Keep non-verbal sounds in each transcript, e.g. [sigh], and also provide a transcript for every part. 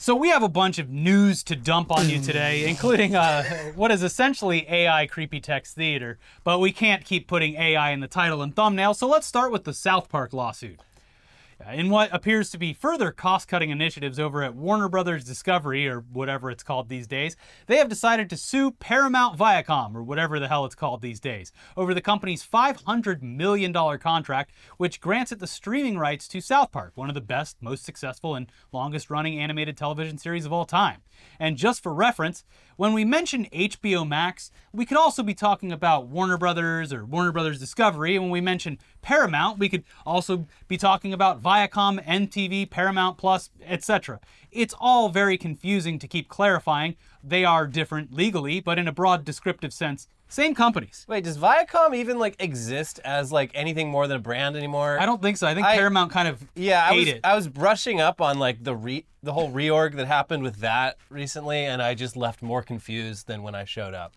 So we have a bunch of news to dump on you today, including uh, what is essentially AI creepy text theater. But we can't keep putting AI in the title and thumbnail, so let's start with the South Park lawsuit. In what appears to be further cost cutting initiatives over at Warner Brothers Discovery, or whatever it's called these days, they have decided to sue Paramount Viacom, or whatever the hell it's called these days, over the company's $500 million contract, which grants it the streaming rights to South Park, one of the best, most successful, and longest running animated television series of all time. And just for reference, when we mention HBO Max, we could also be talking about Warner Brothers or Warner Brothers Discovery. When we mention Paramount, we could also be talking about Viacom, MTV, Paramount Plus, etc. It's all very confusing to keep clarifying. They are different legally, but in a broad descriptive sense, same companies. Wait, does Viacom even like exist as like anything more than a brand anymore? I don't think so. I think I- Paramount kind of Yeah, I ate was it. I was brushing up on like the re the whole reorg that happened with that recently, and I just left more confused than when I showed up.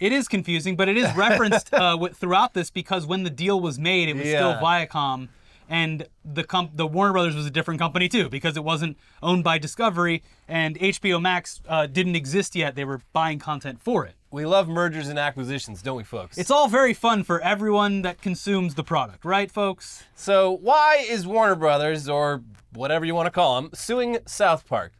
It is confusing, but it is referenced [laughs] uh, throughout this because when the deal was made, it was still Yeah. Viacom, and the com- the Warner Brothers was a different company too because it wasn't owned by Discovery, and HBO Max uh, didn't exist yet. They were buying content for it. We love mergers and acquisitions, don't we, folks? It's all very fun for everyone that consumes the product, right, folks? So, why is Warner Brothers, or whatever you want to call them, suing South Park?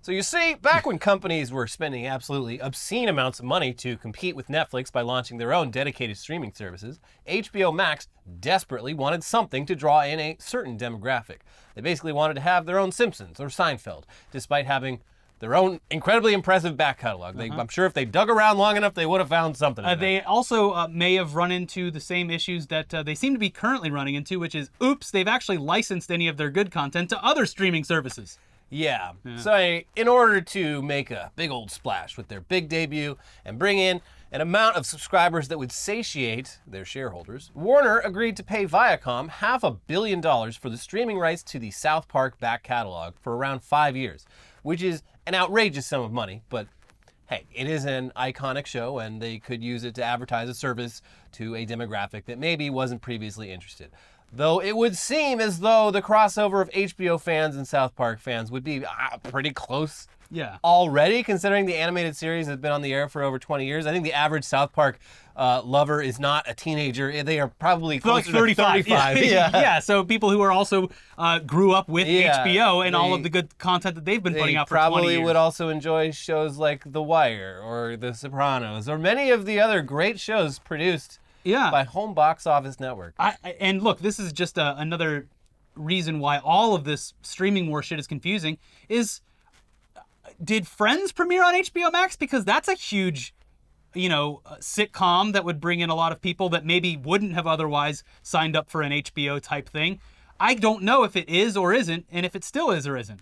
So, you see, back when companies were spending absolutely obscene amounts of money to compete with Netflix by launching their own dedicated streaming services, HBO Max desperately wanted something to draw in a certain demographic. They basically wanted to have their own Simpsons or Seinfeld, despite having their own incredibly impressive back catalog. They, I'm sure if they dug around long enough, they would have found something. Uh, they also uh, may have run into the same issues that uh, they seem to be currently running into, which is oops, they've actually licensed any of their good content to other streaming services. Yeah. So I, in order to make a big old splash with their big debut and bring in an amount of subscribers that would satiate their shareholders, Warner agreed to pay Viacom half a billion dollars for the streaming rights to the South Park back catalog for around five years, which is an outrageous sum of money, but hey, it is an iconic show and they could use it to advertise a service to a demographic that maybe wasn't previously interested. Though it would seem as though the crossover of HBO fans and South Park fans would be uh, pretty close Yeah. already, considering the animated series has been on the air for over 20 years. I think the average South Park uh, lover is not a teenager. They are probably For like closer to 35. 35. Yeah. [laughs] [laughs] yeah. So people who are also uh, grew up with Yeah, HBO and all of the good content that they've been They putting out for 20 probably would also enjoy shows like The Wire or The Sopranos or many of the other great shows produced yeah. by Home Box Office Network. I, and look, this is just a, another reason why all of this streaming war shit is confusing. Is uh, did Friends premiere on HBO Max? Because that's a huge, you know, uh, sitcom that would bring in a lot of people that maybe wouldn't have otherwise signed up for an HBO type thing. I don't know if it is or isn't, and if it still is or isn't.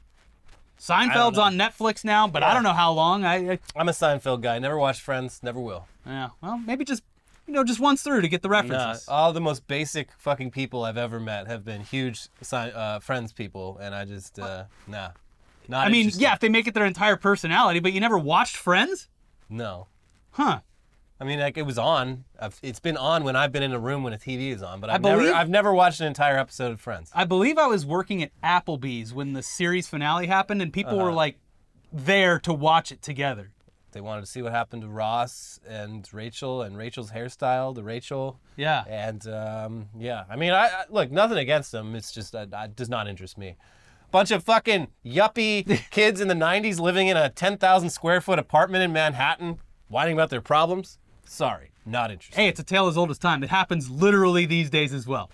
Seinfeld's on Netflix now, but I don't know how long. I, I I'm a Seinfeld guy. Never watched Friends. Never will. yeah, well, maybe just you know just once through to get the references. Nah, all the most basic fucking people I've ever met have been huge uh, Friends people, and I just uh, nah. Not I mean, yeah, if they make it their entire personality, but you never watched Friends, No. huh? I mean, like it was on. I've, it's been on when I've been in a room when a TV is on, but I've believe- never, I've never watched an entire episode of Friends. I believe I was working at Applebee's when the series finale happened, and people Uh-huh. were like there to watch it together. They wanted to see what happened to Ross and Rachel and Rachel's hairstyle to Rachel. Yeah. And um, yeah, I mean, I, I look nothing against them. It's just uh, it does not interest me. Bunch of fucking yuppie [laughs] kids in the '90s living in a 10,000 square foot apartment in Manhattan, whining about their problems. Sorry, not interested. Hey, it's a tale as old as time. It happens literally these days as well.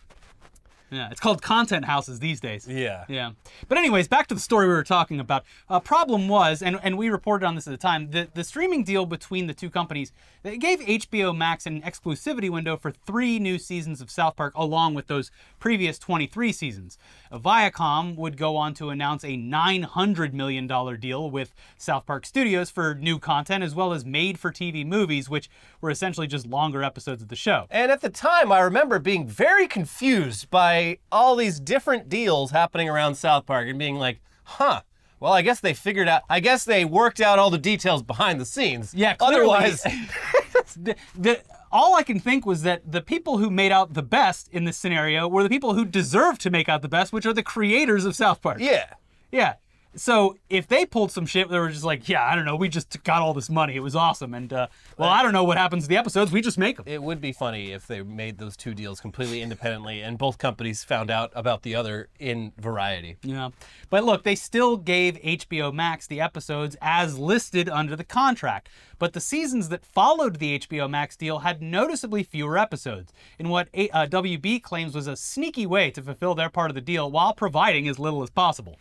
Yeah, it's called content houses these days. Yeah. Yeah. But anyways, back to the story we were talking about. Uh, problem was, and, and we reported on this at the time, the, the streaming deal between the two companies, they gave HBO Max an exclusivity window for three new seasons of South Park along with those previous 23 seasons. Viacom would go on to announce a $900 million deal with South Park Studios for new content as well as made-for-TV movies, which were essentially just longer episodes of the show. And at the time, I remember being very confused by all these different deals happening around South Park and being like, huh. Well, I guess they figured out. I guess they worked out all the details behind the scenes. Yeah, clearly. Otherwise, [laughs] [laughs] the, the, all I can think was that the people who made out the best in this scenario were the people who deserved to make out the best, which are the creators of South Park. yeah. Yeah. So if they pulled some shit, they were just like, yeah, I don't know, we just got all this money, it was awesome, and uh, well, I don't know what happens to the episodes, we just make them. It would be funny if they made those two deals completely independently and both companies found out about the other in Variety. Yeah. But look, they still gave HBO Max the episodes as listed under the contract. But the seasons that followed the HBO Max deal had noticeably fewer episodes, in what A- uh, WB claims was a sneaky way to fulfill their part of the deal while providing as little as possible.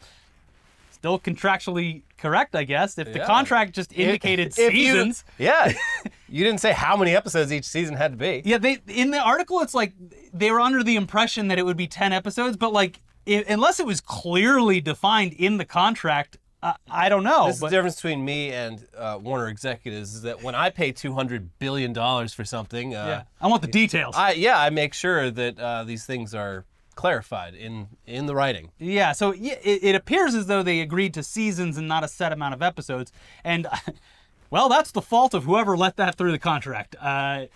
Still contractually correct, I guess, if the Yeah. contract just indicated If you- seasons. [laughs] yeah. you didn't say how many episodes each season had to be. Yeah, they in the article it's like they were under the impression that it would be 10 episodes, but like i unless it was clearly defined in the contract, uh, I don't know. This is but- the difference between me and uh, Warner executives is that when I pay two hundred billion dollars for something, uh, Yeah. I want the details. I yeah, I make sure that uh, these things are clarified in in the writing. yeah, so it, it appears as though they agreed to seasons and not a set amount of episodes. And, [laughs] well, that's the fault of whoever let that through the contract. Uh,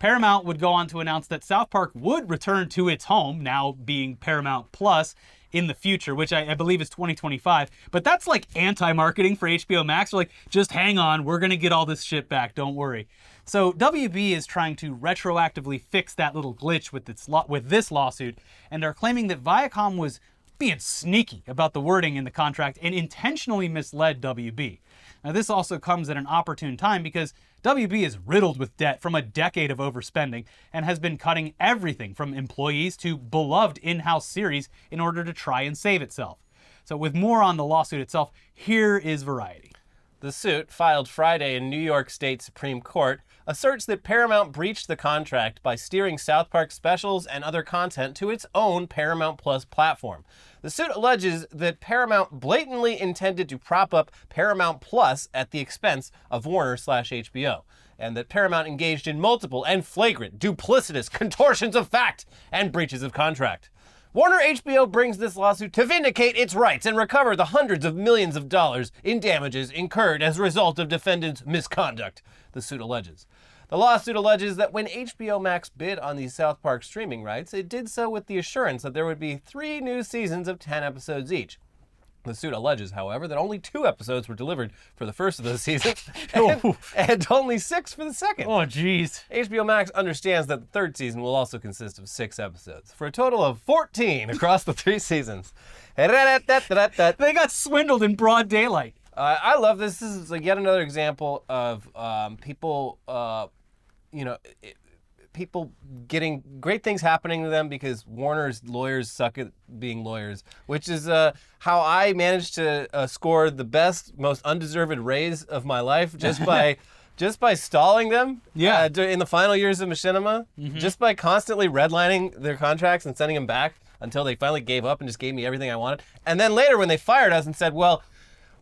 Paramount would go on to announce that South Park would return to its home, now being Paramount Plus, in the future, which I, I believe is 2025. But that's like anti marketing for HBO Max. They're like, just hang on, we're going to get all this shit back, don't worry. So WB is trying to retroactively fix that little glitch with, its law with this lawsuit and are claiming that Viacom was being sneaky about the wording in the contract and intentionally misled WB. Now, this also comes at an opportune time because WB is riddled with debt from a decade of overspending and has been cutting everything from employees to beloved in house series in order to try and save itself. So, with more on the lawsuit itself, here is Variety. The suit, filed Friday in New York State Supreme Court, asserts that Paramount breached the contract by steering South Park specials and other content to its own Paramount Plus platform. The suit alleges that Paramount blatantly intended to prop up Paramount Plus at the expense of Warner slash HBO, and that Paramount engaged in multiple and flagrant, duplicitous contortions of fact and breaches of contract. Warner HBO brings this lawsuit to vindicate its rights and recover the hundreds of millions of dollars in damages incurred as a result of defendants' misconduct, the suit alleges. The lawsuit alleges that when HBO Max bid on the South Park streaming rights, it did so with the assurance that there would be three new seasons of 10 episodes each. The suit alleges, however, that only two episodes were delivered for the first of those seasons [laughs] and, and only six for the second. Oh, jeez. HBO Max understands that the third season will also consist of six episodes, for a total of 14 across the three seasons. Uh, [laughs] They got swindled in broad daylight. I love this. This is like yet another example of um, people, uh, you know, it, people getting great things happening to them because Warner's lawyers suck at being lawyers, which is uh, how I managed to uh, score the best, most undeserved raise of my life just by. [laughs] Just by stalling them, Yeah. uh, in the final years of Machinima, just by constantly redlining their contracts and sending them back until they finally gave up and just gave me everything I wanted. And then later, when they fired us and said, "Well,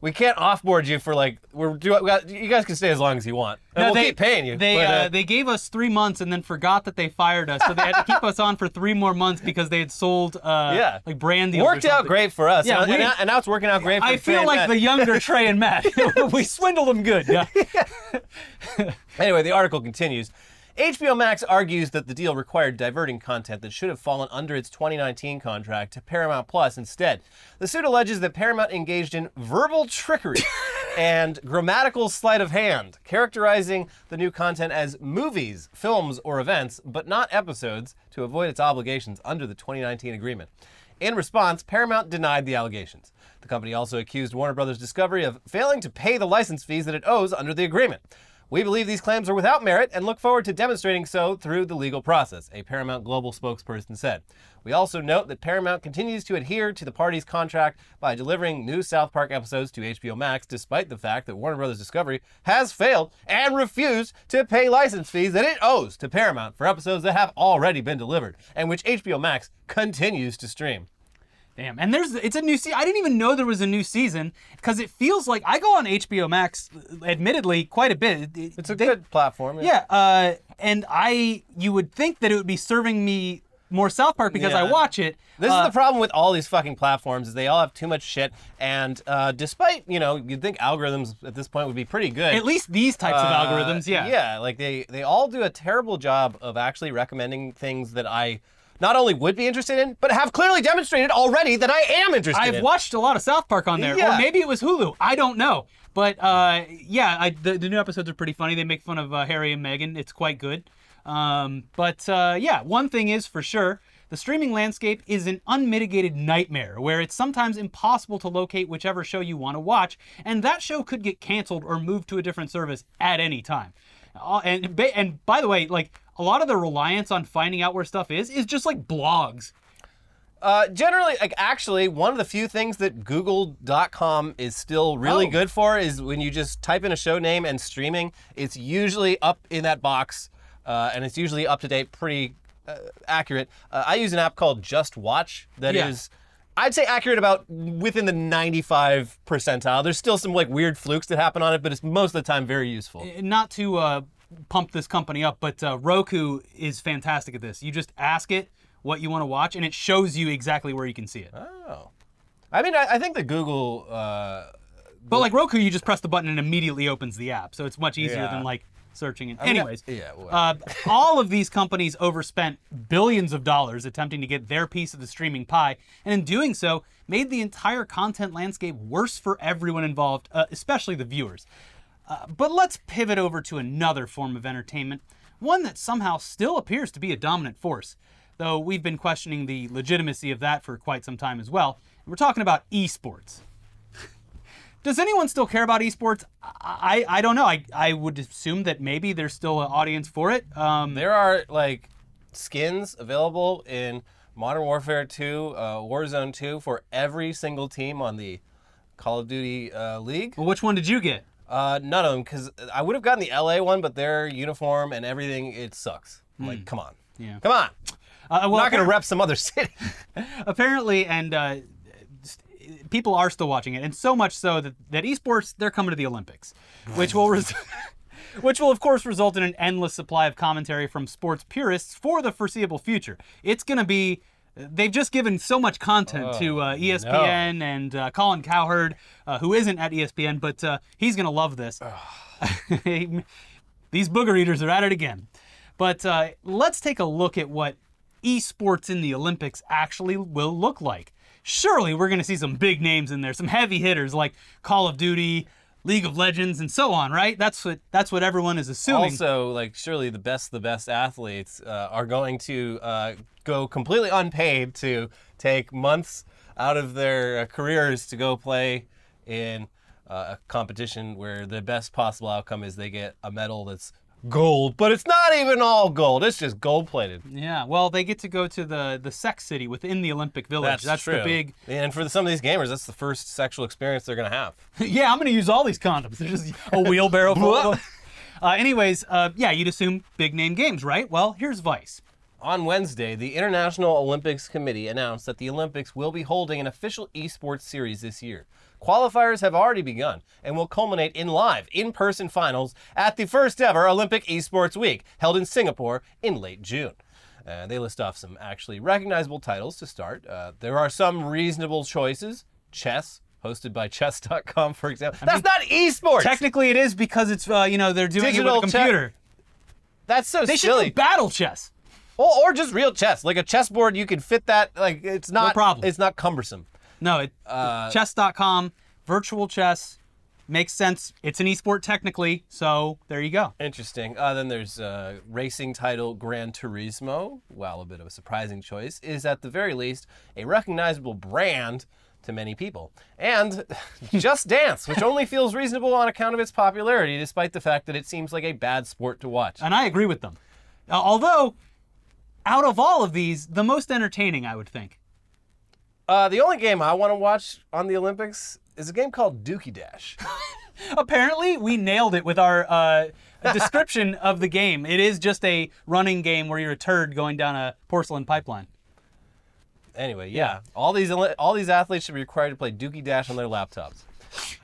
we can't offboard you for like we're do we got, you guys can stay as long as you want, and No, we'll they, keep paying you." They but, uh, they gave us three months and then forgot that they fired us, so they had to keep us on for three more months because they had sold uh, Yeah. like brand deals. or worked out great for us. Yeah, and, we- and now, and now it's working out great for I feel like Matt. the younger Trey and Matt. [laughs] [laughs] we swindled them good. Yeah. [laughs] Anyway, the article continues. HBO Max argues that the deal required diverting content that should have fallen under its 2019 contract to Paramount Plus instead. The suit alleges that Paramount engaged in verbal trickery [laughs] and grammatical sleight of hand, characterizing the new content as movies, films, or events, but not episodes, to avoid its obligations under the 2019 agreement. In response, Paramount denied the allegations. The company also accused Warner Brothers Discovery of failing to pay the license fees that it owes under the agreement. We believe these claims are without merit and look forward to demonstrating so through the legal process, a Paramount Global spokesperson said. We also note that Paramount continues to adhere to the parties' contract by delivering new South Park episodes to HBO Max, despite the fact that Warner Brothers Discovery has failed and refused to pay license fees that it owes to Paramount for episodes that have already been delivered and which HBO Max continues to stream. Damn. And there's it's a new season. I didn't even know there was a new season because it feels like I go on HBO Max, admittedly, quite a bit. It- It's a they- good platform. Yeah, uh, and I you would think that it would be serving me more South Park because I watch it. This Uh, is the problem with all these fucking platforms is they all have too much shit, and uh, despite you know you'd think algorithms at this point would be pretty good. at least these types of uh, algorithms, yeah. yeah, like they they all do a terrible job of actually recommending things that I not only would be interested in, but have clearly demonstrated already that I am interested I've in. watched a lot of South Park on there, Yeah. or maybe it was Hulu. I don't know. But uh, yeah, I, the, the new episodes are pretty funny. They make fun of uh, Harry and Meghan. It's quite good. Um, but uh, yeah, one thing is for sure. The streaming landscape is an unmitigated nightmare where it's sometimes impossible to locate whichever show you want to watch, and that show could get canceled or moved to a different service at any time. Uh, and ba- and by the way, like a lot of the reliance on finding out where stuff is is just like blogs. Uh, generally, like actually, one of the few things that Google.com is still really Oh. good for is when you just type in a show name and streaming, it's usually up in that box, uh, and it's usually up to date, pretty uh, accurate. Uh, I use an app called Just Watch that is, Yeah. I'd say, accurate about within the 95 percentile. There's still some like weird flukes that happen on it, but it's most of the time very useful. not to uh, pump this company up, but uh, Roku is fantastic at this. You just ask it what you want to watch, and it shows you exactly where you can see it. Oh, I mean, I, I think the Google. Uh, But like Roku, you just press the button and it immediately opens the app, so it's much easier Yeah. than like searching it. mean, Anyways, yeah, well. uh, all of these companies overspent billions of dollars attempting to get their piece of the streaming pie, and in doing so, made the entire content landscape worse for everyone involved, uh, especially the viewers. Uh, but let's pivot over to another form of entertainment, one that somehow still appears to be a dominant force, though we've been questioning the legitimacy of that for quite some time as well. We're talking about esports. [laughs] Does anyone still care about esports? I, I don't know. I, I would assume that maybe there's still an audience for it. Um, There are like skins available in Modern Warfare 2, uh, Warzone 2 for every single team on the Call of Duty uh, League. well, which one did you get? Uh, none of them, because I would have gotten the LA one, but their uniform and everything, it sucks. I'm Like, come on. Yeah. Come on. Uh, I'm not going to rep some other [laughs] city. [laughs] apparently, and uh, people are still watching it, and so much so that, that esports they're coming to the Olympics, which will res- [laughs] which will of course result in an endless supply of commentary from sports purists for the foreseeable future. It's going to be they've just given so much content to uh, ESPN and uh, Colin Cowherd, uh, who isn't at ESPN, but uh, he's going to love this. [laughs] These booger eaters are at it again. But uh, let's take a look at what esports in the Olympics actually will look like. Surely we're going to see some big names in there, some heavy hitters like Call of Duty, League of Legends, and so on, right? That's what that's what everyone is assuming. also, like, surely the best, the best athletes uh, are going to uh, go completely unpaid to take months out of their uh, careers to go play in uh, a competition where the best possible outcome is they get a medal that's gold, but it's not even all gold. It's just gold plated. yeah, well, they get to go to the the sex city within the Olympic Village. That's, the true. big. And for some of these gamers, that's the first sexual experience they're gonna have. [laughs] yeah, I'm going to use all these condoms. There's just a wheelbarrow full. of. [laughs] Uh, anyways, uh, yeah, you'd assume big name games, right? Well, here's Vice. On Wednesday, the International Olympics Committee announced that the Olympics will be holding an official esports series this year. Qualifiers have already begun and will culminate in live, in person finals at the first ever Olympic Esports Week, held in Singapore in late June. Uh, they list off some actually recognizable titles to start. Uh, there are some reasonable choices. Chess, hosted by [laughs] chess.com, for example. That's not esports! Technically, it is because it's uh, you know they're doing Digital it with a computer. che-. That's so stupid. they should silly. do battle chess. Or, or just real chess, like a chessboard. You can fit that. Like it's not No problem. It's not cumbersome. No, it, Uh, chess.com, virtual chess, makes sense. It's an esport technically, so there you go. Interesting. Uh, then there's uh, racing title Gran Turismo. Well, a bit of a surprising choice is at the very least a recognizable brand to many people. And [laughs] Just Dance, which only feels reasonable on account of its popularity, despite the fact that it seems like a bad sport to watch. And I agree with them. Uh, although, out of all of these, the most entertaining, I would think. Uh, the only game I want to watch on the Olympics is a game called Dookie Dash. [laughs] Apparently, we nailed it with our uh, [laughs] description of the game. It is just a running game where you're a turd going down a porcelain pipeline. Anyway, yeah, all these all these athletes should be required to play Dookie Dash on their laptops.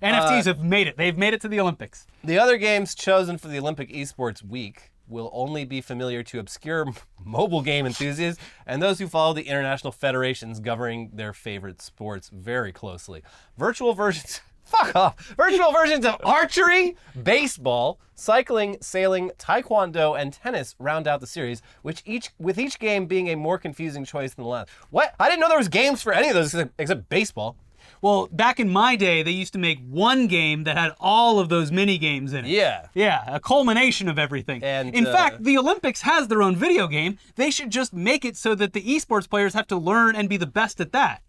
NFTs have made it. They've made it to the Olympics. The other games chosen for the Olympic Esports Week will only be familiar to obscure [laughs] mobile game enthusiasts and those who follow the international federations governing their favorite sports very closely. Virtual versions [laughs] Fuck off. Virtual versions of archery, baseball, cycling, sailing, taekwondo, and tennis round out the series, which each with each game being a more confusing choice than the last. What? I didn't know there was games for any of those except, except baseball. Well, back in my day, they used to make one game that had all of those mini games in it. Yeah. Yeah, a culmination of everything. And, in uh, fact, the Olympics has their own video game. They should just make it so that the esports players have to learn and be the best at that.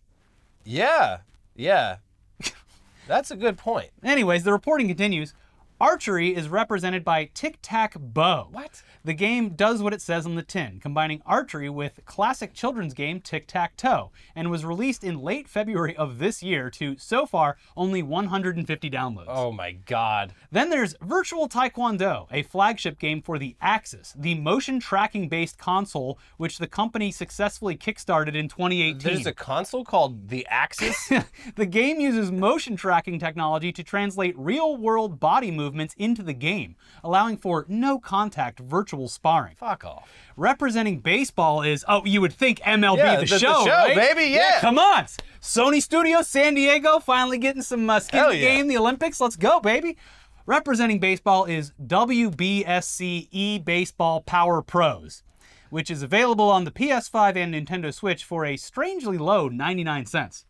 Yeah. Yeah. [laughs] That's a good point. Anyways, the reporting continues. Archery is represented by Tic Tac Bow. What? The game does what it says on the tin, combining archery with classic children's game Tic Tac Toe, and was released in late February of this year to, so far, only 150 downloads. Oh my god. Then there's Virtual Taekwondo, a flagship game for the Axis, the motion tracking based console which the company successfully kickstarted in 2018. There's a console called the Axis. [laughs] the game uses motion tracking technology to translate real world body movements into the game, allowing for no contact virtual sparring. Fuck off. Representing baseball is, oh, you would think MLB Yeah, the, the- the show, show, right? baby, yeah. Come on. Sony Studios, San Diego, finally getting some uh, skin in the yeah. game, the Olympics. Let's go, baby. Representing baseball is WBSC E Baseball Power Pros, which is available on the PS5 and Nintendo Switch for a strangely low 99 cents.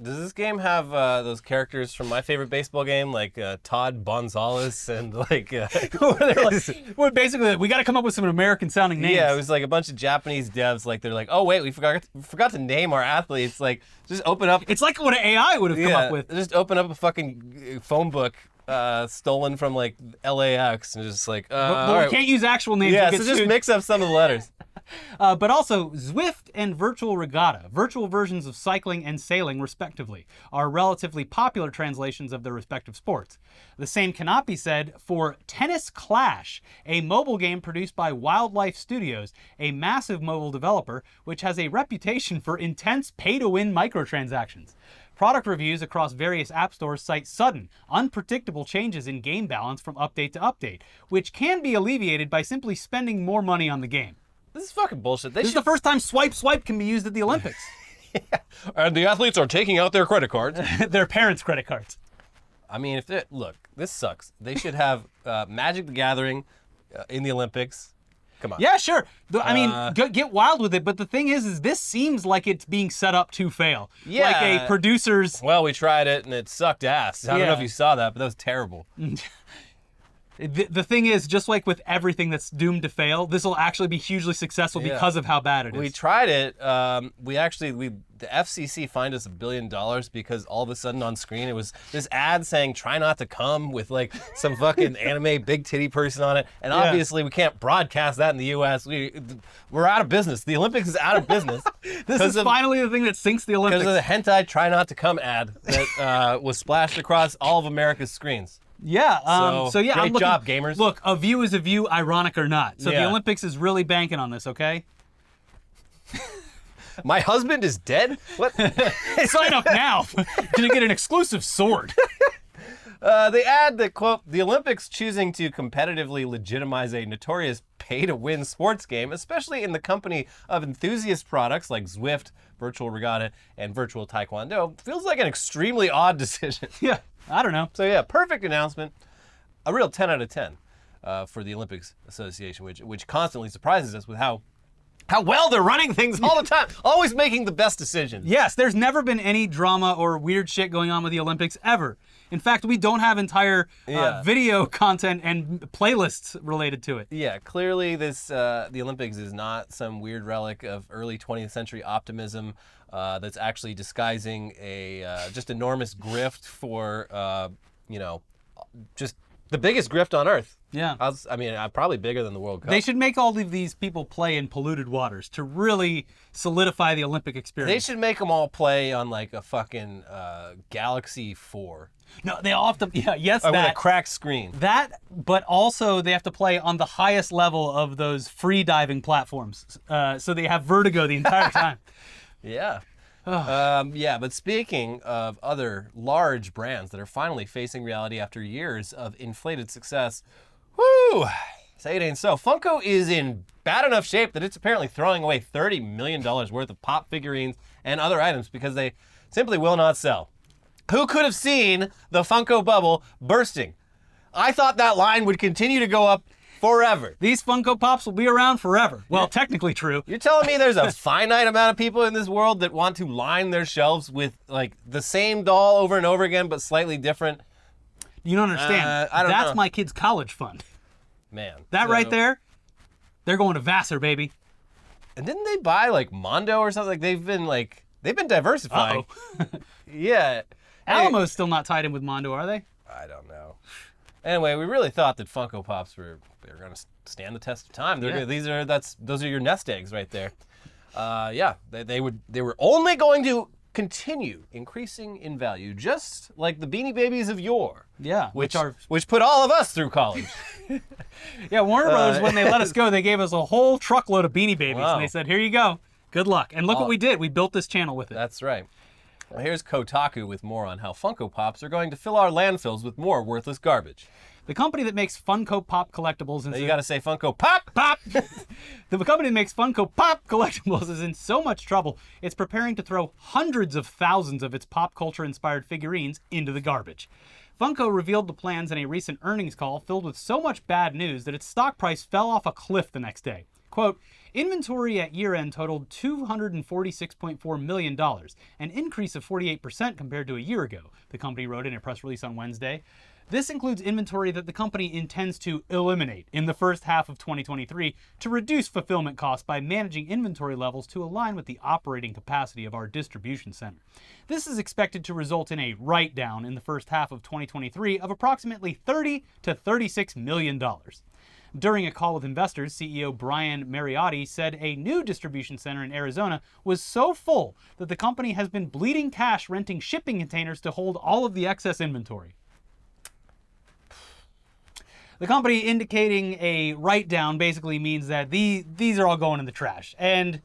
Does this game have uh, those characters from my favorite baseball game, like uh, Todd Gonzalez and [laughs] like? uh, [laughs] they're like, well, basically, we got to come up with some American sounding names. yeah, it was like a bunch of Japanese devs. Like they're like, oh wait, we forgot we forgot to name our athletes. Like just open up. it's like what an AI would have come yeah, up with. Just open up a fucking uh, phone book uh, stolen from like LAX and just like. Uh, But, but right. can't use actual names. yeah, so just sued. mix up some of the letters. [laughs] Uh, but also, Zwift and Virtual Regatta, virtual versions of cycling and sailing, respectively, are relatively popular translations of their respective sports. The same cannot be said for Tennis Clash, a mobile game produced by Wildlife Studios, a massive mobile developer which has a reputation for intense pay to win microtransactions. Product reviews across various app stores cite sudden, unpredictable changes in game balance from update to update, which can be alleviated by simply spending more money on the game. This is fucking bullshit. They This is the first time swipe swipe can be used at the Olympics. [laughs] and the athletes are taking out their credit cards. [laughs] Their parents' credit cards. I mean, if it look, this sucks. They should have uh, Magic the Gathering uh, in the Olympics. Come on. Yeah, sure. The- I mean, Uh, g- get wild with it. But the thing is, is this seems like it's being set up to fail. Yeah. Like a producer's. Well, we tried it and it sucked ass. I don't know if you saw that, but that was terrible. [laughs] The, the thing is, just like with everything that's doomed to fail, this will actually be hugely successful Yeah. because of how bad it is. We tried it. Um, we actually we the FCC fined us a billion dollars because all of a sudden on screen it was this ad saying "Try not to come" with like some fucking [laughs] anime big titty person on it, and Yeah. obviously we can't broadcast that in the U.S. We we're out of business. The Olympics is out of business. [laughs] this is of- finally the thing that sinks the Olympics because of the hentai "Try not to come" ad that uh, was splashed across all of America's screens. Yeah. Um, So, so, yeah, great I'm looking, job, gamers. Look, a view is a view, ironic or not. So the Olympics is really banking on this. Okay. [laughs] My husband is dead. What? [laughs] Sign up now. [laughs] Gonna get an exclusive sword. Uh, they add that, quote, the Olympics choosing to competitively legitimize a notorious pay to win sports game, especially in the company of enthusiast products like Zwift, Virtual Regatta, and Virtual Taekwondo, feels like an extremely odd [laughs] decision. yeah. I don't know. so, yeah, perfect announcement. A real 10 out of 10 uh, for the Olympics Association, which, which constantly surprises us with how. How well they're running things all the [laughs] time, always making the best decisions. Yes, there's never been any drama or weird shit going on with the Olympics ever. In fact, we don't have entire uh, Yeah. video [laughs] content and playlists related to it. Yeah, clearly this uh, the Olympics is not some weird relic of early 20th century optimism uh, that's actually disguising a uh, just enormous grift for uh, you know just the biggest grift on earth. Yeah. I, was, I mean, uh, probably bigger than the World Cup. They should make all of these people play in polluted waters to really solidify the Olympic experience. They should make them all play on like a fucking uh, Galaxy 4 no, they all have to. [laughs] Yeah, yes, uh, with a that. cracked screen. That, but also they have to play on the highest level of those free diving platforms, uh, so they have vertigo the entire [laughs] time. Yeah. um, yeah, but speaking of other large brands that are finally facing reality after years of inflated success, whoo, say it ain't so. Funko is in bad enough shape that it's apparently throwing away $30 million worth of pop figurines and other items because they simply will not sell. Who could have seen the Funko bubble bursting? I thought that line would continue to go up forever. These Funko Pops will be around forever. Well, technically true. You're telling me there's a [laughs] finite amount of people in this world that want to line their shelves with like the same doll over and over again, but slightly different? You don't understand. Uh, I don't That's know. my kid's college fund. Man, That right there, they're going to Vassar, baby. And didn't they buy like Mondo or something? Like they've been like they've been diversifying. Uh-oh. [laughs] Yeah. Alamo's still not tied in with Mondo, are they? I don't know. Anyway, we really thought that Funko Pops were they were going to stand the test of time. They're Yeah. gonna, these are that's those are your nest eggs right there. Uh, yeah, they, they would they were only going to continue increasing in value, just like the Beanie Babies of yore. Yeah, Which which are which put all of us through college. [laughs] yeah. Warner Brothers, Uh, when they let us [laughs] go, they gave us a whole truckload of Beanie Babies, Wow. and they said, "Here you go, good luck." And look what we did. We built this channel with it. That's right. Well, here's Kotaku with more on how Funko Pops are going to fill our landfills with more worthless garbage. The company that makes Funko Pop collectibles and Now you got to say Funko Pop. Pop! [laughs] the company that makes Funko Pop collectibles is in so much trouble, it's preparing to throw hundreds of thousands of its pop culture inspired figurines into the garbage. Funko revealed the plans in a recent earnings call filled with so much bad news that its stock price fell off a cliff the next day. Quote, Inventory at year end totaled $246.4 million, an increase of 48% compared to a year ago, the company wrote in a press release on Wednesday. This includes inventory that the company intends to eliminate in the first half of 2023 to reduce fulfillment costs by managing inventory levels to align with the operating capacity of our distribution center. This is expected to result in a write down in the first half of 2023 of approximately 30 to 36 million dollars. During a call with investors, CEO Brian Mariotti said a new distribution center in Arizona was so full that the company has been bleeding cash renting shipping containers to hold all of the excess inventory. The company indicating a write down basically means that the, these are all going in the trash. And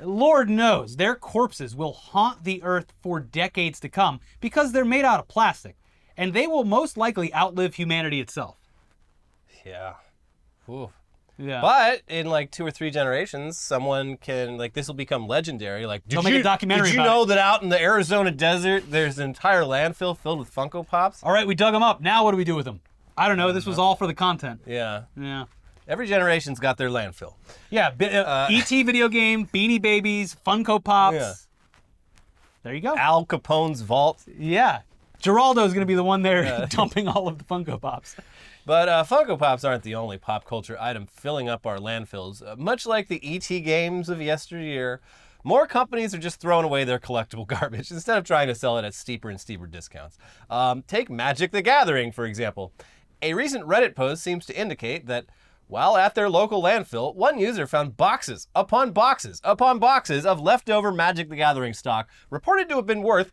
Lord knows their corpses will haunt the earth for decades to come because they're made out of plastic. And they will most likely outlive humanity itself. Yeah. Ooh. Yeah. But in like two or three generations, someone can like this will become legendary. Like, did They'll make a you, documentary Did you about know that out in the Arizona desert, there's an entire landfill filled with Funko Pops? all right, we dug them up. Now what do we do with them? I don't know. This was all for the content. Yeah. Yeah. Every generation's got their landfill. Yeah. Bi- uh, [laughs] ET video game, Beanie Babies, Funko Pops. Yeah. There you go. Al Capone's vault. Yeah. Geraldo's going to be the one there [laughs] dumping all of the Funko Pops. But uh, Funko Pops aren't the only pop culture item filling up our landfills. Uh, much like the ET games of yesteryear, more companies are just throwing away their collectible [laughs] garbage instead of trying to sell it at steeper and steeper discounts. Um, take Magic the Gathering, for example. A recent Reddit post seems to indicate that while at their local landfill, one user found boxes upon boxes upon boxes of leftover Magic the Gathering stock, reported to have been worth,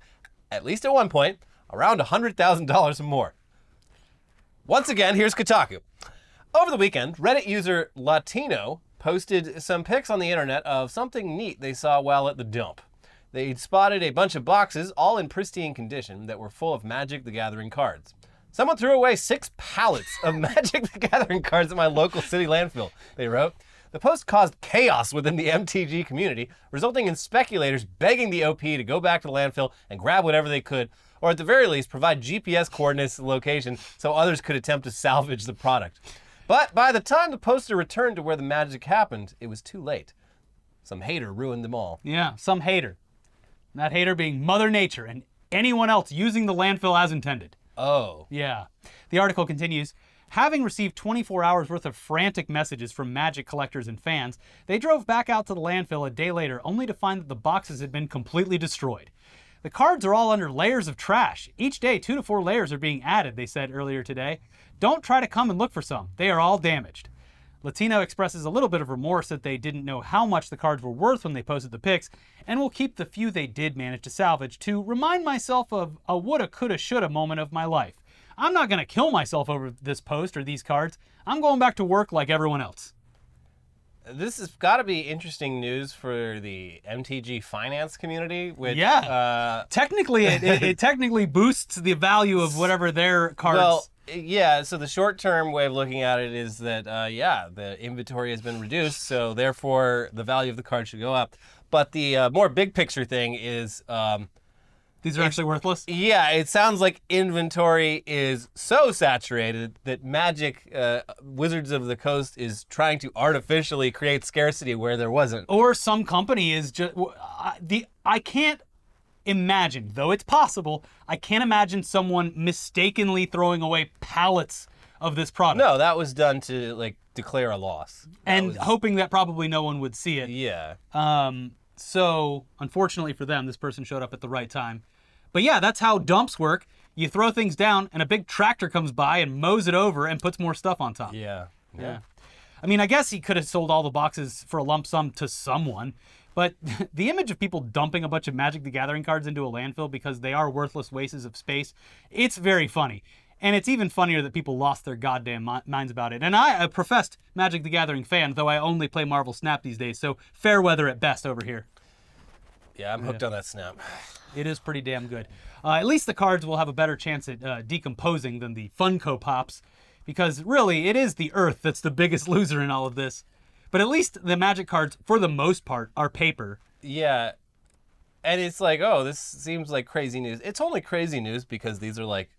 at least at one point, around $100,000 or more. Once again, here's Kotaku. Over the weekend, Reddit user Latino posted some pics on the internet of something neat they saw while at the dump. They'd spotted a bunch of boxes, all in pristine condition, that were full of Magic the Gathering cards. Someone threw away six pallets of [laughs] Magic the Gathering cards at my local city landfill, they wrote. The post caused chaos within the MTG community, resulting in speculators begging the OP to go back to the landfill and grab whatever they could, or at the very least, provide GPS coordinates to the location so others could attempt to salvage the product. But by the time the poster returned to where the magic happened, it was too late. Some hater ruined them all. Yeah, some hater. That hater being Mother Nature and anyone else using the landfill as intended. Oh. Yeah. The article continues Having received 24 hours worth of frantic messages from Magic collectors and fans, they drove back out to the landfill a day later only to find that the boxes had been completely destroyed. The cards are all under layers of trash. Each day, two to four layers are being added, they said earlier today. Don't try to come and look for some, they are all damaged. Latino expresses a little bit of remorse that they didn't know how much the cards were worth when they posted the pics, and will keep the few they did manage to salvage to remind myself of a woulda, coulda, shoulda moment of my life. I'm not gonna kill myself over this post or these cards. I'm going back to work like everyone else. This has got to be interesting news for the MTG finance community, which Yeah. uh, Technically, it, it, it [laughs] technically boosts the value of whatever their cards. Well, yeah. So the short-term way of looking at it is that, uh, yeah, the inventory has been reduced, so therefore the value of the card should go up. But the uh, more big picture thing is um, These are actually worthless. Yeah, it sounds like inventory is so saturated that Magic uh, Wizards of the Coast is trying to artificially create scarcity where there wasn't. Or some company is just the. I can't imagine, though it's possible. I can't imagine someone mistakenly throwing away pallets of this product. No, that was done to like declare a loss. That and was- hoping that probably no one would see it. yeah, Um, so unfortunately for them, this person showed up at the right time. But yeah, that's how dumps work. You throw things down, and a big tractor comes by and mows it over and puts more stuff on top. yeah, Yeah. I mean, I guess he could have sold all the boxes for a lump sum to someone, but [laughs] the image of people dumping a bunch of Magic the Gathering cards into a landfill because they are worthless wastes of space, it's very funny. And it's even funnier that people lost their goddamn minds about it. And I, a professed Magic the Gathering fan, though I only play Marvel Snap these days, so fair weather at best over here. Yeah, I'm hooked on that snap. It is pretty damn good. Uh, at least the cards will have a better chance at uh, decomposing than the Funko Pops, because really, it is the Earth that's the biggest [laughs] loser in all of this. But at least the Magic cards, for the most part, are paper. Yeah. And it's like, oh, this seems like crazy news. It's only crazy news because these are like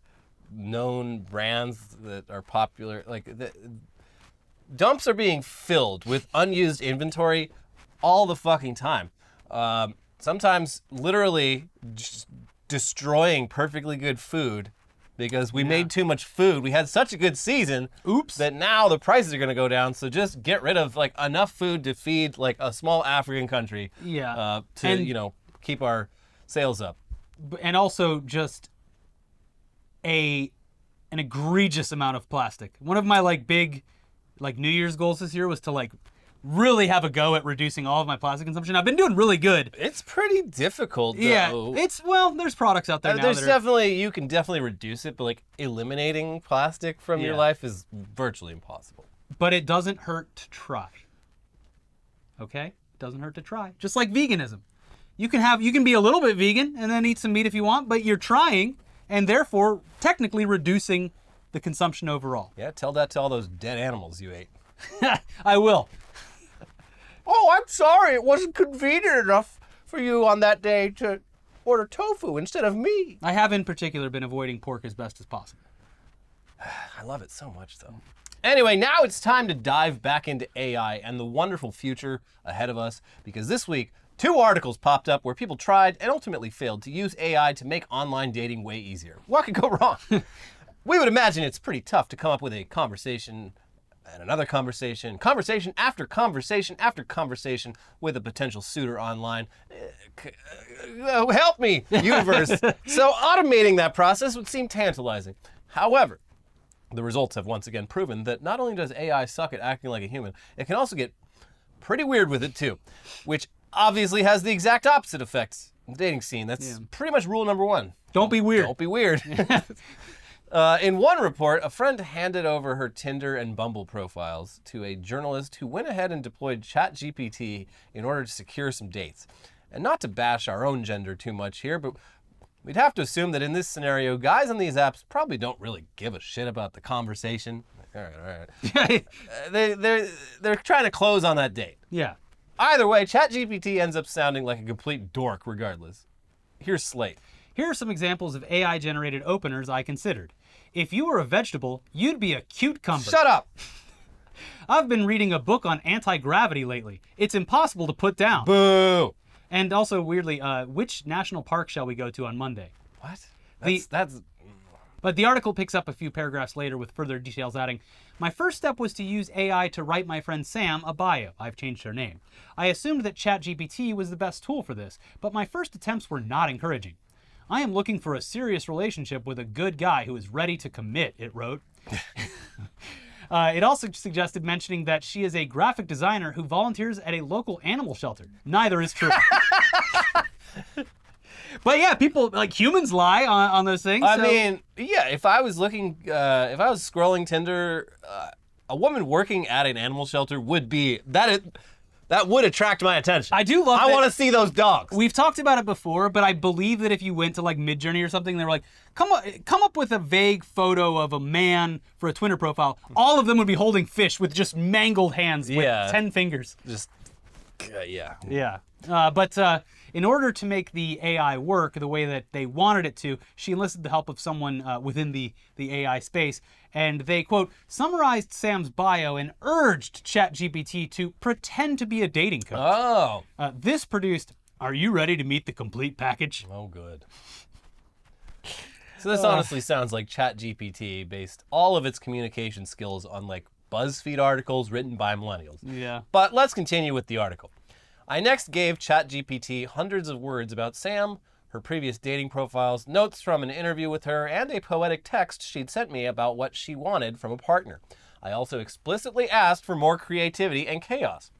known brands that are popular. Like the dumps are being filled with unused inventory all the fucking time. Um, sometimes literally just destroying perfectly good food because we made too much food. We had such a good season. Oops. That now the prices are going to go down. So just get rid of like enough food to feed like a small African country. Yeah. Uh, to And- you know keep our sales up. And also just a an egregious amount of plastic. One of my like big like New Year's goals this year was to like really have a go at reducing all of my plastic consumption. I've been doing really good. It's pretty difficult. Though. Yeah, it's well, there's products out there Uh, now There's that are, definitely you can definitely reduce it, but like eliminating plastic from your life is virtually impossible. but it doesn't hurt to try. Okay? It doesn't hurt to try. Just like veganism. You can have you can be a little bit vegan and then eat some meat if you want, but you're trying and therefore technically reducing the consumption overall. Yeah, tell that to all those dead animals you ate. [laughs] I will. Oh, I'm sorry. It wasn't convenient enough for you on that day to order tofu instead of me. I have in particular been avoiding pork as best as possible. [sighs] I love it so much, though. Anyway, now it's time to dive back into AI and the wonderful future ahead of us because this week, two articles popped up where people tried and ultimately failed to use AI to make online dating way easier. What could go [laughs] wrong? [laughs] we would imagine it's pretty tough to come up with a conversation and another conversation, conversation after conversation after conversation with a potential suitor online. Uh, uh, help me, [laughs] universe. so automating that process would seem tantalizing. However, the results have once again proven that not only does AI suck at acting like a human, it can also get pretty weird with it too, which obviously has the exact opposite effects in the dating scene. That's pretty much rule number one. Don't be weird. Don't be weird. [laughs] [laughs] Uh, in one report, a friend handed over her Tinder and Bumble profiles to a journalist who went ahead and deployed ChatGPT in order to secure some dates. And not to bash our own gender too much here, but we'd have to assume that in this scenario, guys on these apps probably don't really give a shit about the conversation. All right, all right. [laughs] Uh, they, they're, they're trying to close on that date. yeah. Either way, ChatGPT ends up sounding like a complete dork regardless. Here's Slate. Here are some examples of AI generated openers I considered. If you were a vegetable, you'd be a cucumber. Shut up! [laughs] I've been reading a book on anti gravity lately. It's impossible to put down. Boo! And also, weirdly, uh, which national park shall we go to on Monday? What? The- That's, that's But the article picks up a few paragraphs later with further details adding My first step was to use AI to write my friend Sam a bio. I've changed her name. I assumed that ChatGPT was the best tool for this, but my first attempts were not encouraging. I am looking for a serious relationship with a good guy who is ready to commit, it wrote. [laughs] Uh, it also suggested mentioning that she is a graphic designer who volunteers at a local animal shelter. Neither is true. [laughs] but yeah, people like humans lie on, on those things. I so- mean, yeah. If I was looking, uh, if I was scrolling Tinder, uh, a woman working at an animal shelter would be that. Is, that would attract my attention. I do love I want to see those dogs. We've talked about it before, but I believe that if you went to like Midjourney or something, they were like, "Come up, come up with a vague photo of a man for a Twitter profile." All of them would be holding fish with just mangled hands Yeah. with ten fingers. Just, uh, yeah. Yeah, uh, but uh, in order to make the AI work the way that they wanted it to, she enlisted the help of someone uh, within the, the AI space. And they, quote, summarized Sam's bio and urged ChatGPT to pretend to be a dating coach. Oh. Uh, this produced, Are you ready to meet the complete package? Oh, good. So this honestly sounds like ChatGPT based all of its communication skills on like BuzzFeed articles written by millennials. Yeah. But let's continue with the article. I next gave ChatGPT hundreds of words about Sam, her previous dating profiles, notes from an interview with her, and a poetic text she'd sent me about what she wanted from a partner. I also explicitly asked for more creativity and chaos.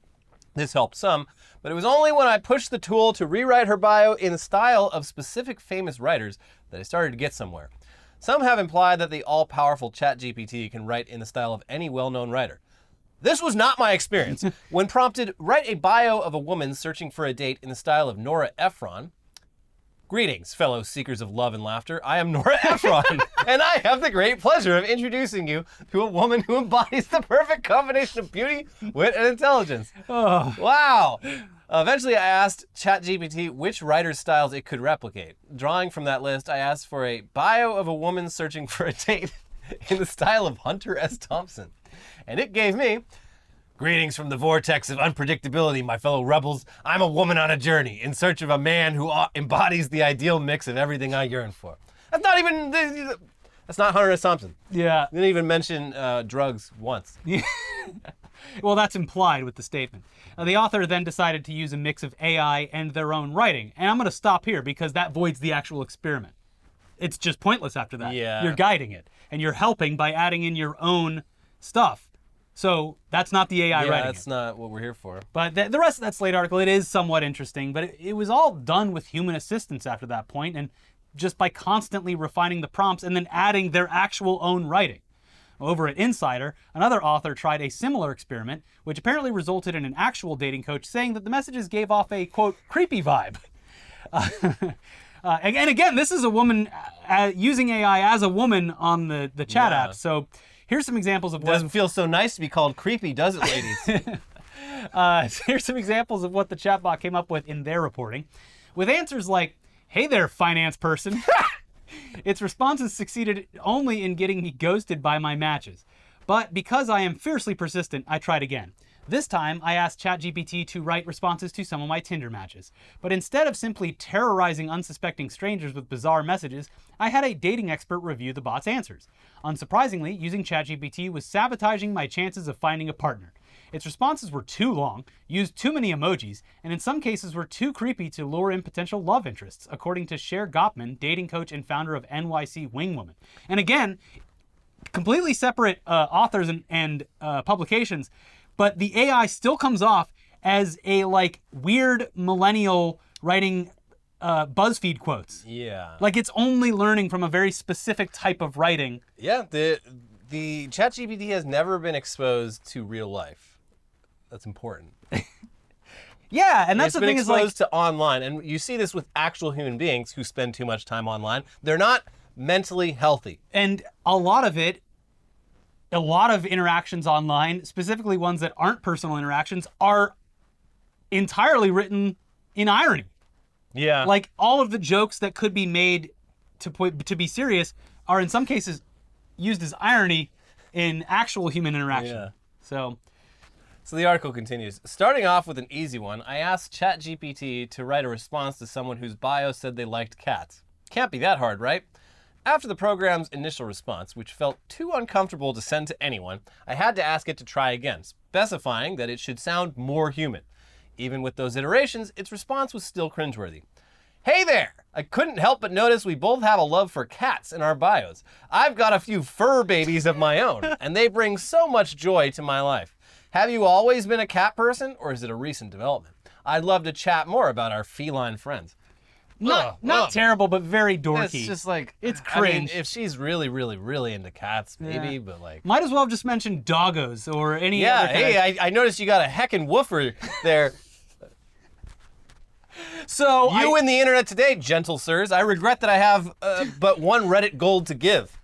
This helped some, but it was only when I pushed the tool to rewrite her bio in the style of specific famous writers that I started to get somewhere. Some have implied that the all powerful ChatGPT can write in the style of any well known writer. This was not my experience. [laughs] when prompted, write a bio of a woman searching for a date in the style of Nora Ephron. Greetings, fellow seekers of love and laughter. I am Nora [laughs] Ephron, and I have the great pleasure of introducing you to a woman who embodies the perfect combination of beauty, wit, and intelligence. [sighs] Oh, Wow. Eventually, I asked ChatGPT which writer's styles it could replicate. Drawing from that list, I asked for a bio of a woman searching for a date [laughs] in the style of Hunter S. Thompson. And it gave me Greetings from the vortex of unpredictability, my fellow rebels. I'm a woman on a journey in search of a man who uh, embodies the ideal mix of everything I yearn for. That's not even. That's not Hunter S. Thompson. yeah. Didn't even mention uh, drugs once. [laughs] Well, that's implied with the statement. Uh, the author then decided to use a mix of AI and their own writing. And I'm going to stop here because that voids the actual experiment. It's just pointless after that. Yeah. You're guiding it and you're helping by adding in your own stuff. So that's not the AI Yeah, writing. that's it. not what we're here for. But the, the rest of that Slate article, it is somewhat interesting, but it, it was all done with human assistance after that point and just by constantly refining the prompts and then adding their actual own writing. Over at Insider, another author tried a similar experiment, which apparently resulted in an actual dating coach saying that the messages gave off a quote creepy vibe. [laughs] Uh, [laughs] uh, and, and again, this is a woman uh, using AI as a woman on the, the chat Yeah. app. So here's some examples of what Doesn't feel so nice to be called creepy, does it, ladies? [laughs] Uh, here's some examples of what the chatbot came up with in their reporting. With answers like, hey there, finance person. [laughs] its responses succeeded only in getting me ghosted by my matches. But because I am fiercely persistent, I tried again. This time, I asked ChatGPT to write responses to some of my Tinder matches. But instead of simply terrorizing unsuspecting strangers with bizarre messages, I had a dating expert review the bot's answers. Unsurprisingly, using ChatGPT was sabotaging my chances of finding a partner. Its responses were too long, used too many emojis, and in some cases were too creepy to lure in potential love interests, according to Cher Gottman, dating coach and founder of NYC Wingwoman. And again, completely separate uh, authors and, and uh, publications, but the AI still comes off as a like weird millennial writing uh, BuzzFeed quotes. yeah. Like it's only learning from a very specific type of writing. Yeah, the the ChatGPT has never been exposed to real life. That's important. [laughs] Yeah, and that's it's the thing is like exposed to online, and you see this with actual human beings who spend too much time online. They're not mentally healthy. and a lot of it a lot of interactions online specifically ones that aren't personal interactions are entirely written in irony Yeah. like all of the jokes that could be made to put to be serious are in some cases used as irony in actual human interaction Yeah. so So the article continues. Starting off with an easy one, I asked ChatGPT to write a response to someone whose bio said they liked cats. Can't be that hard, right? After the program's initial response, which felt too uncomfortable to send to anyone, I had to ask it to try again, specifying that it should sound more human. Even with those iterations, its response was still cringeworthy. Hey there! I couldn't help but notice we both have a love for cats in our bios. I've got a few fur babies of my own, [laughs] and they bring so much joy to my life. Have you always been a cat person, or is it a recent development? I'd love to chat more about our feline friends. Not Ugh, not ugh. terrible but very dorky It's just like It's I mean, cringe. if she's really, really, really into cats, maybe, Yeah. but like. might as well have just mentioned doggos or any Yeah, other kind of- hey, I, I noticed you got a heckin' woofer there. [laughs] so You I, and the internet today, gentle sirs. I regret that I have uh, but one Reddit gold to give.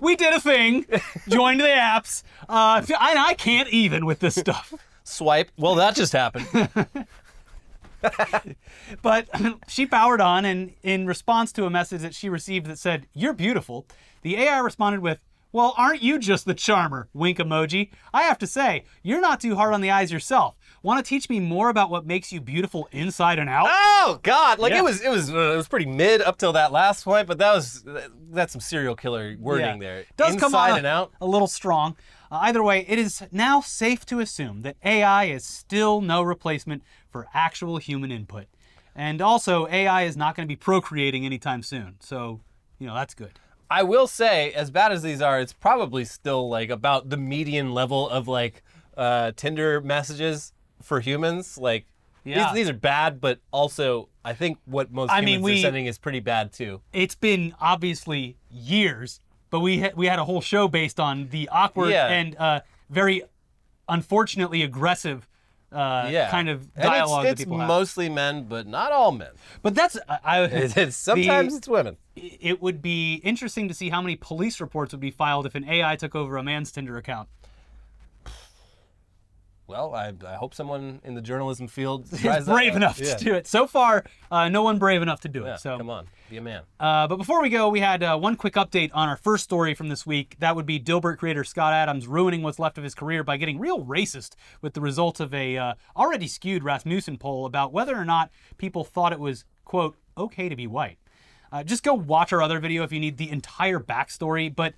we did a thing joined the apps uh, I, I can't even with this stuff Swipe. Well, that just happened. [laughs] [laughs] but [clears throat] she powered on, and in response to a message that she received that said, You're beautiful, the AI responded with, Well, aren't you just the charmer? Wink emoji. I have to say, you're not too hard on the eyes yourself. Want to teach me more about what makes you beautiful inside and out? Oh God! Like Yeah. it was, it was, uh, it was pretty mid up till that last point, but that was that's some serial killer wording Yeah. there. Does Inside come on a, and out. a little strong. Uh, either way, it is now safe to assume that AI is still no replacement for actual human input. And also, AI is not going to be procreating anytime soon. So, you know, that's good. I will say, as bad as these are, it's probably still like about the median level of like uh, Tinder messages for humans. Like Yeah. these, these are bad, but also I think what most I humans mean, we- are sending is pretty bad too. It's been obviously years, but we ha- we had a whole show based on the awkward Yeah. and uh, very unfortunately aggressive uh, Yeah, kind of And dialogue it's, that people it's have. mostly men, but not all men. But that's I, I [laughs] It's, it's- sometimes the- it's women. it would be interesting to see how many police reports would be filed if an AI took over a man's Tinder account. Well, I, I hope someone in the journalism field [laughs] Is brave enough Yeah. to do it. So far, uh, no one brave enough to do Yeah, it. So come on, be a man. Uh, but before we go, we had uh, one quick update on our first story from this week. That would be Dilbert creator Scott Adams ruining what's left of his career by getting real racist with the results of a uh, already skewed Rasmussen poll about whether or not people thought it was, quote, okay to be white. Uh, just go watch our other video if you need the entire backstory, but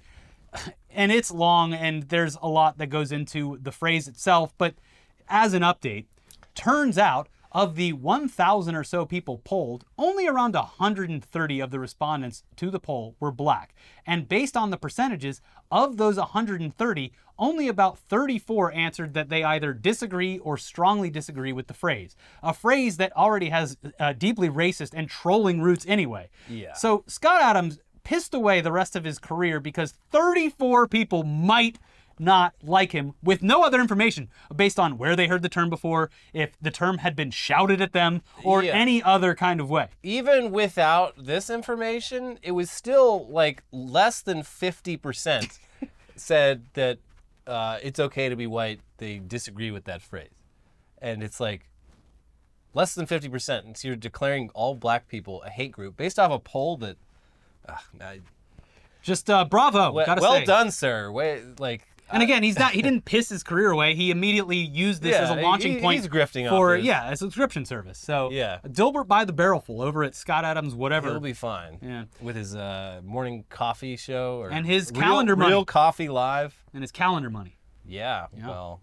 and it's long and there's a lot that goes into the phrase itself. But as an update, turns out of the 1,000 or so people polled, only around 130 of the respondents to the poll were black. And based on the percentages, of those 130, only about 34 answered that they either disagree or strongly disagree with the phrase. A phrase that already has uh, deeply racist and trolling roots anyway. Yeah. So Scott Adams pissed away the rest of his career because 34 people might not like him with no other information based on where they heard the term before, if the term had been shouted at them, or Yeah. any other kind of way. even without this information, it was still like less than 50% [laughs] said that uh, it's okay to be white. They disagree with that phrase. And it's like less than 50%. And so you're declaring all black people a hate group based off a poll that, ugh, I- Just uh, bravo, well, gotta well say. done, sir. Wait, like, And again, he's not. He [laughs] didn't piss his career away. He immediately used this as a launching he- point he's grifting for yeah, a subscription service. So Yeah. Dilbert by the barrelful over at Scott Adams whatever. he'll be fine. Yeah. With his uh, morning coffee show or And his Real- calendar money. Real Coffee Live. and his calendar money. Yeah, Yeah. well,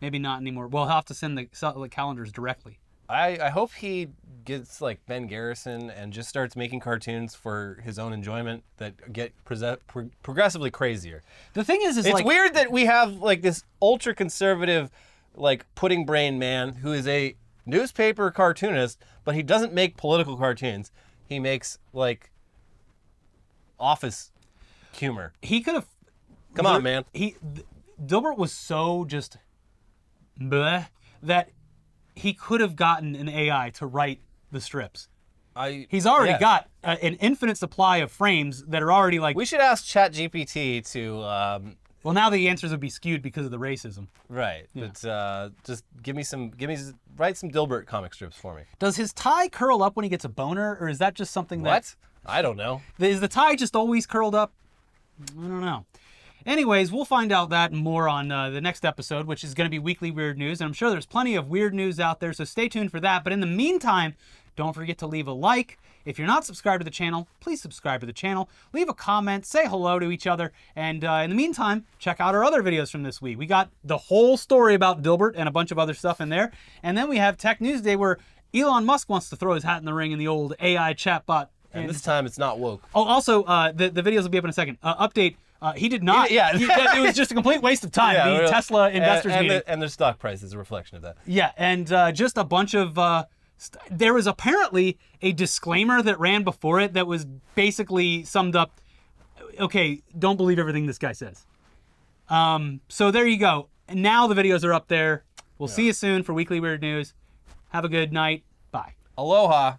Maybe not anymore. We'll have to send the, the calendars directly. I, I hope he gets like Ben Garrison and just starts making cartoons for his own enjoyment that get prese- pro- progressively crazier. The thing is, is It's like weird that we have like this ultra conservative, like pudding brain man who is a newspaper cartoonist, but he doesn't make political cartoons. He makes like office humor. he could have. Come on, man. He th- Dilbert was so just bleh that he could have gotten an AI to write the strips. I He's already yeah. got uh, an infinite supply of frames that are already like. We should ask ChatGPT to um, well, now the answers would be skewed because of the racism. right, but uh, just give me some, give me write some Dilbert comic strips for me. Does his tie curl up when he gets a boner, or is that just something that What? I don't know. Is the tie just always curled up? I don't know. Anyways, we'll find out that more on uh, the next episode, which is going to be weekly weird news. And I'm sure there's plenty of weird news out there, so stay tuned for that. But in the meantime, don't forget to leave a like. If you're not subscribed to the channel, please subscribe to the channel. Leave a comment, say hello to each other. And uh, in the meantime, check out our other videos from this week. We got the whole story about Dilbert and a bunch of other stuff in there. And then we have Tech News Day where Elon Musk wants to throw his hat in the ring in the old AI chatbot. And this time it's not woke. Oh, also, uh, the the videos will be up in a second. Uh, update: uh, He did not. Yeah. he- it was just a complete waste of [laughs] time. the well, Tesla investors and, meeting. the- and their stock price is a reflection of that. yeah, and uh, just a bunch of. Uh, there was apparently a disclaimer that ran before it that was basically summed up. Okay, don't believe everything this guy says. Um, so there you go. And now the videos are up there. We'll see you soon for weekly weird news. Have a good night. Bye. Aloha.